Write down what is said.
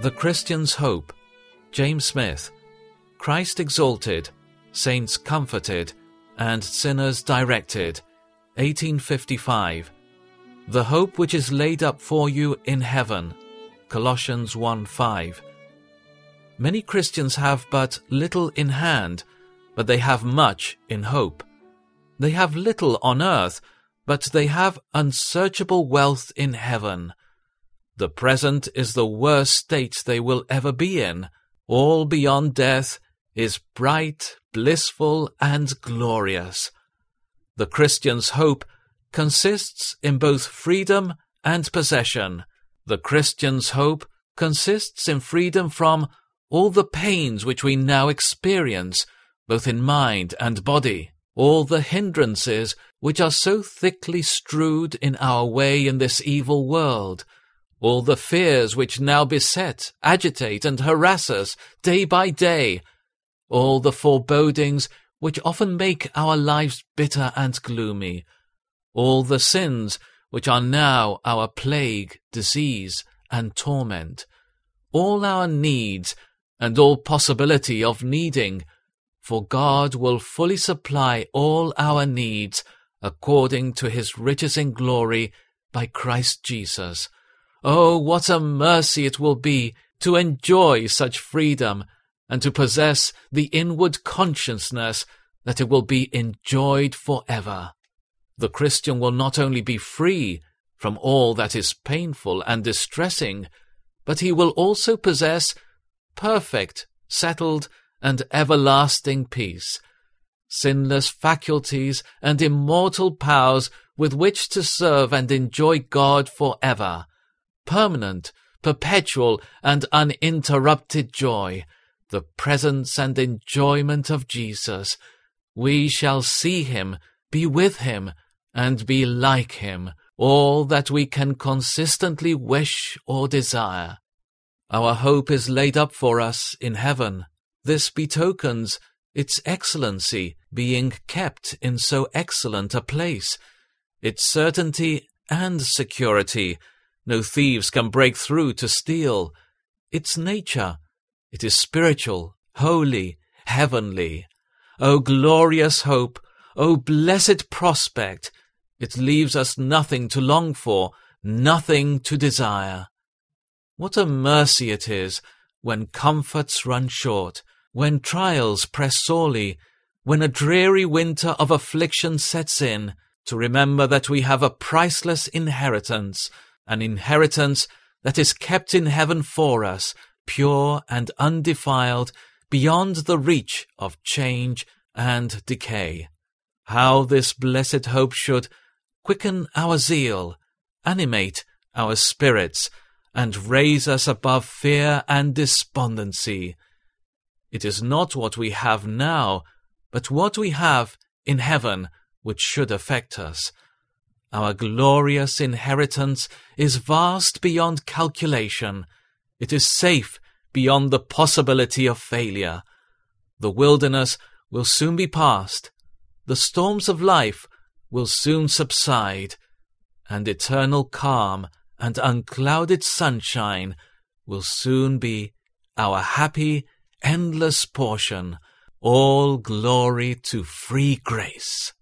The Christian's Hope, James Smith, Christ Exalted, Saints Comforted, and Sinners Directed, 1855. The Hope which is laid up for you in heaven, Colossians 1 5. Many Christians have but little in hand, but they have much in hope. They have little on earth, but they have unsearchable wealth in heaven. The present is the worst state they will ever be in. All beyond death is bright, blissful, and glorious. The Christian's hope consists in both freedom and possession. The Christian's hope consists in freedom from all the pains which we now experience, both in mind and body, all the hindrances which are so thickly strewed in our way in this evil world, all the fears which now beset, agitate, and harass us day by day, all the forebodings which often make our lives bitter and gloomy, all the sins which are now our plague, disease, and torment, all our needs, and all possibility of needing, for God will fully supply all our needs according to his riches in glory by Christ Jesus. Oh, what a mercy it will be to enjoy such freedom and to possess the inward consciousness that it will be enjoyed forever. The Christian will not only be free from all that is painful and distressing, but he will also possess perfect, settled, and everlasting peace, sinless faculties and immortal powers with which to serve and enjoy God for ever permanent, perpetual, and uninterrupted joy, the presence and enjoyment of Jesus. We shall see him, be with him, and be like him, all that we can consistently wish or desire. Our hope is laid up for us in heaven. This betokens its excellency being kept in so excellent a place, its certainty and security no thieves can break through to steal. Its nature. It is spiritual, holy, heavenly. O glorious hope! O blessed prospect! It leaves us nothing to long for, nothing to desire. What a mercy it is when comforts run short, when trials press sorely, when a dreary winter of affliction sets in, to remember that we have a priceless inheritance, an inheritance that is kept in heaven for us, pure and undefiled, beyond the reach of change and decay. How this blessed hope should quicken our zeal, animate our spirits, and raise us above fear and despondency. It is not what we have now, but what we have in heaven which should affect us. Our glorious inheritance is vast beyond calculation. It is safe beyond the possibility of failure. The wilderness will soon be past. The storms of life will soon subside. And eternal calm and unclouded sunshine will soon be our happy, endless portion. All glory to free grace.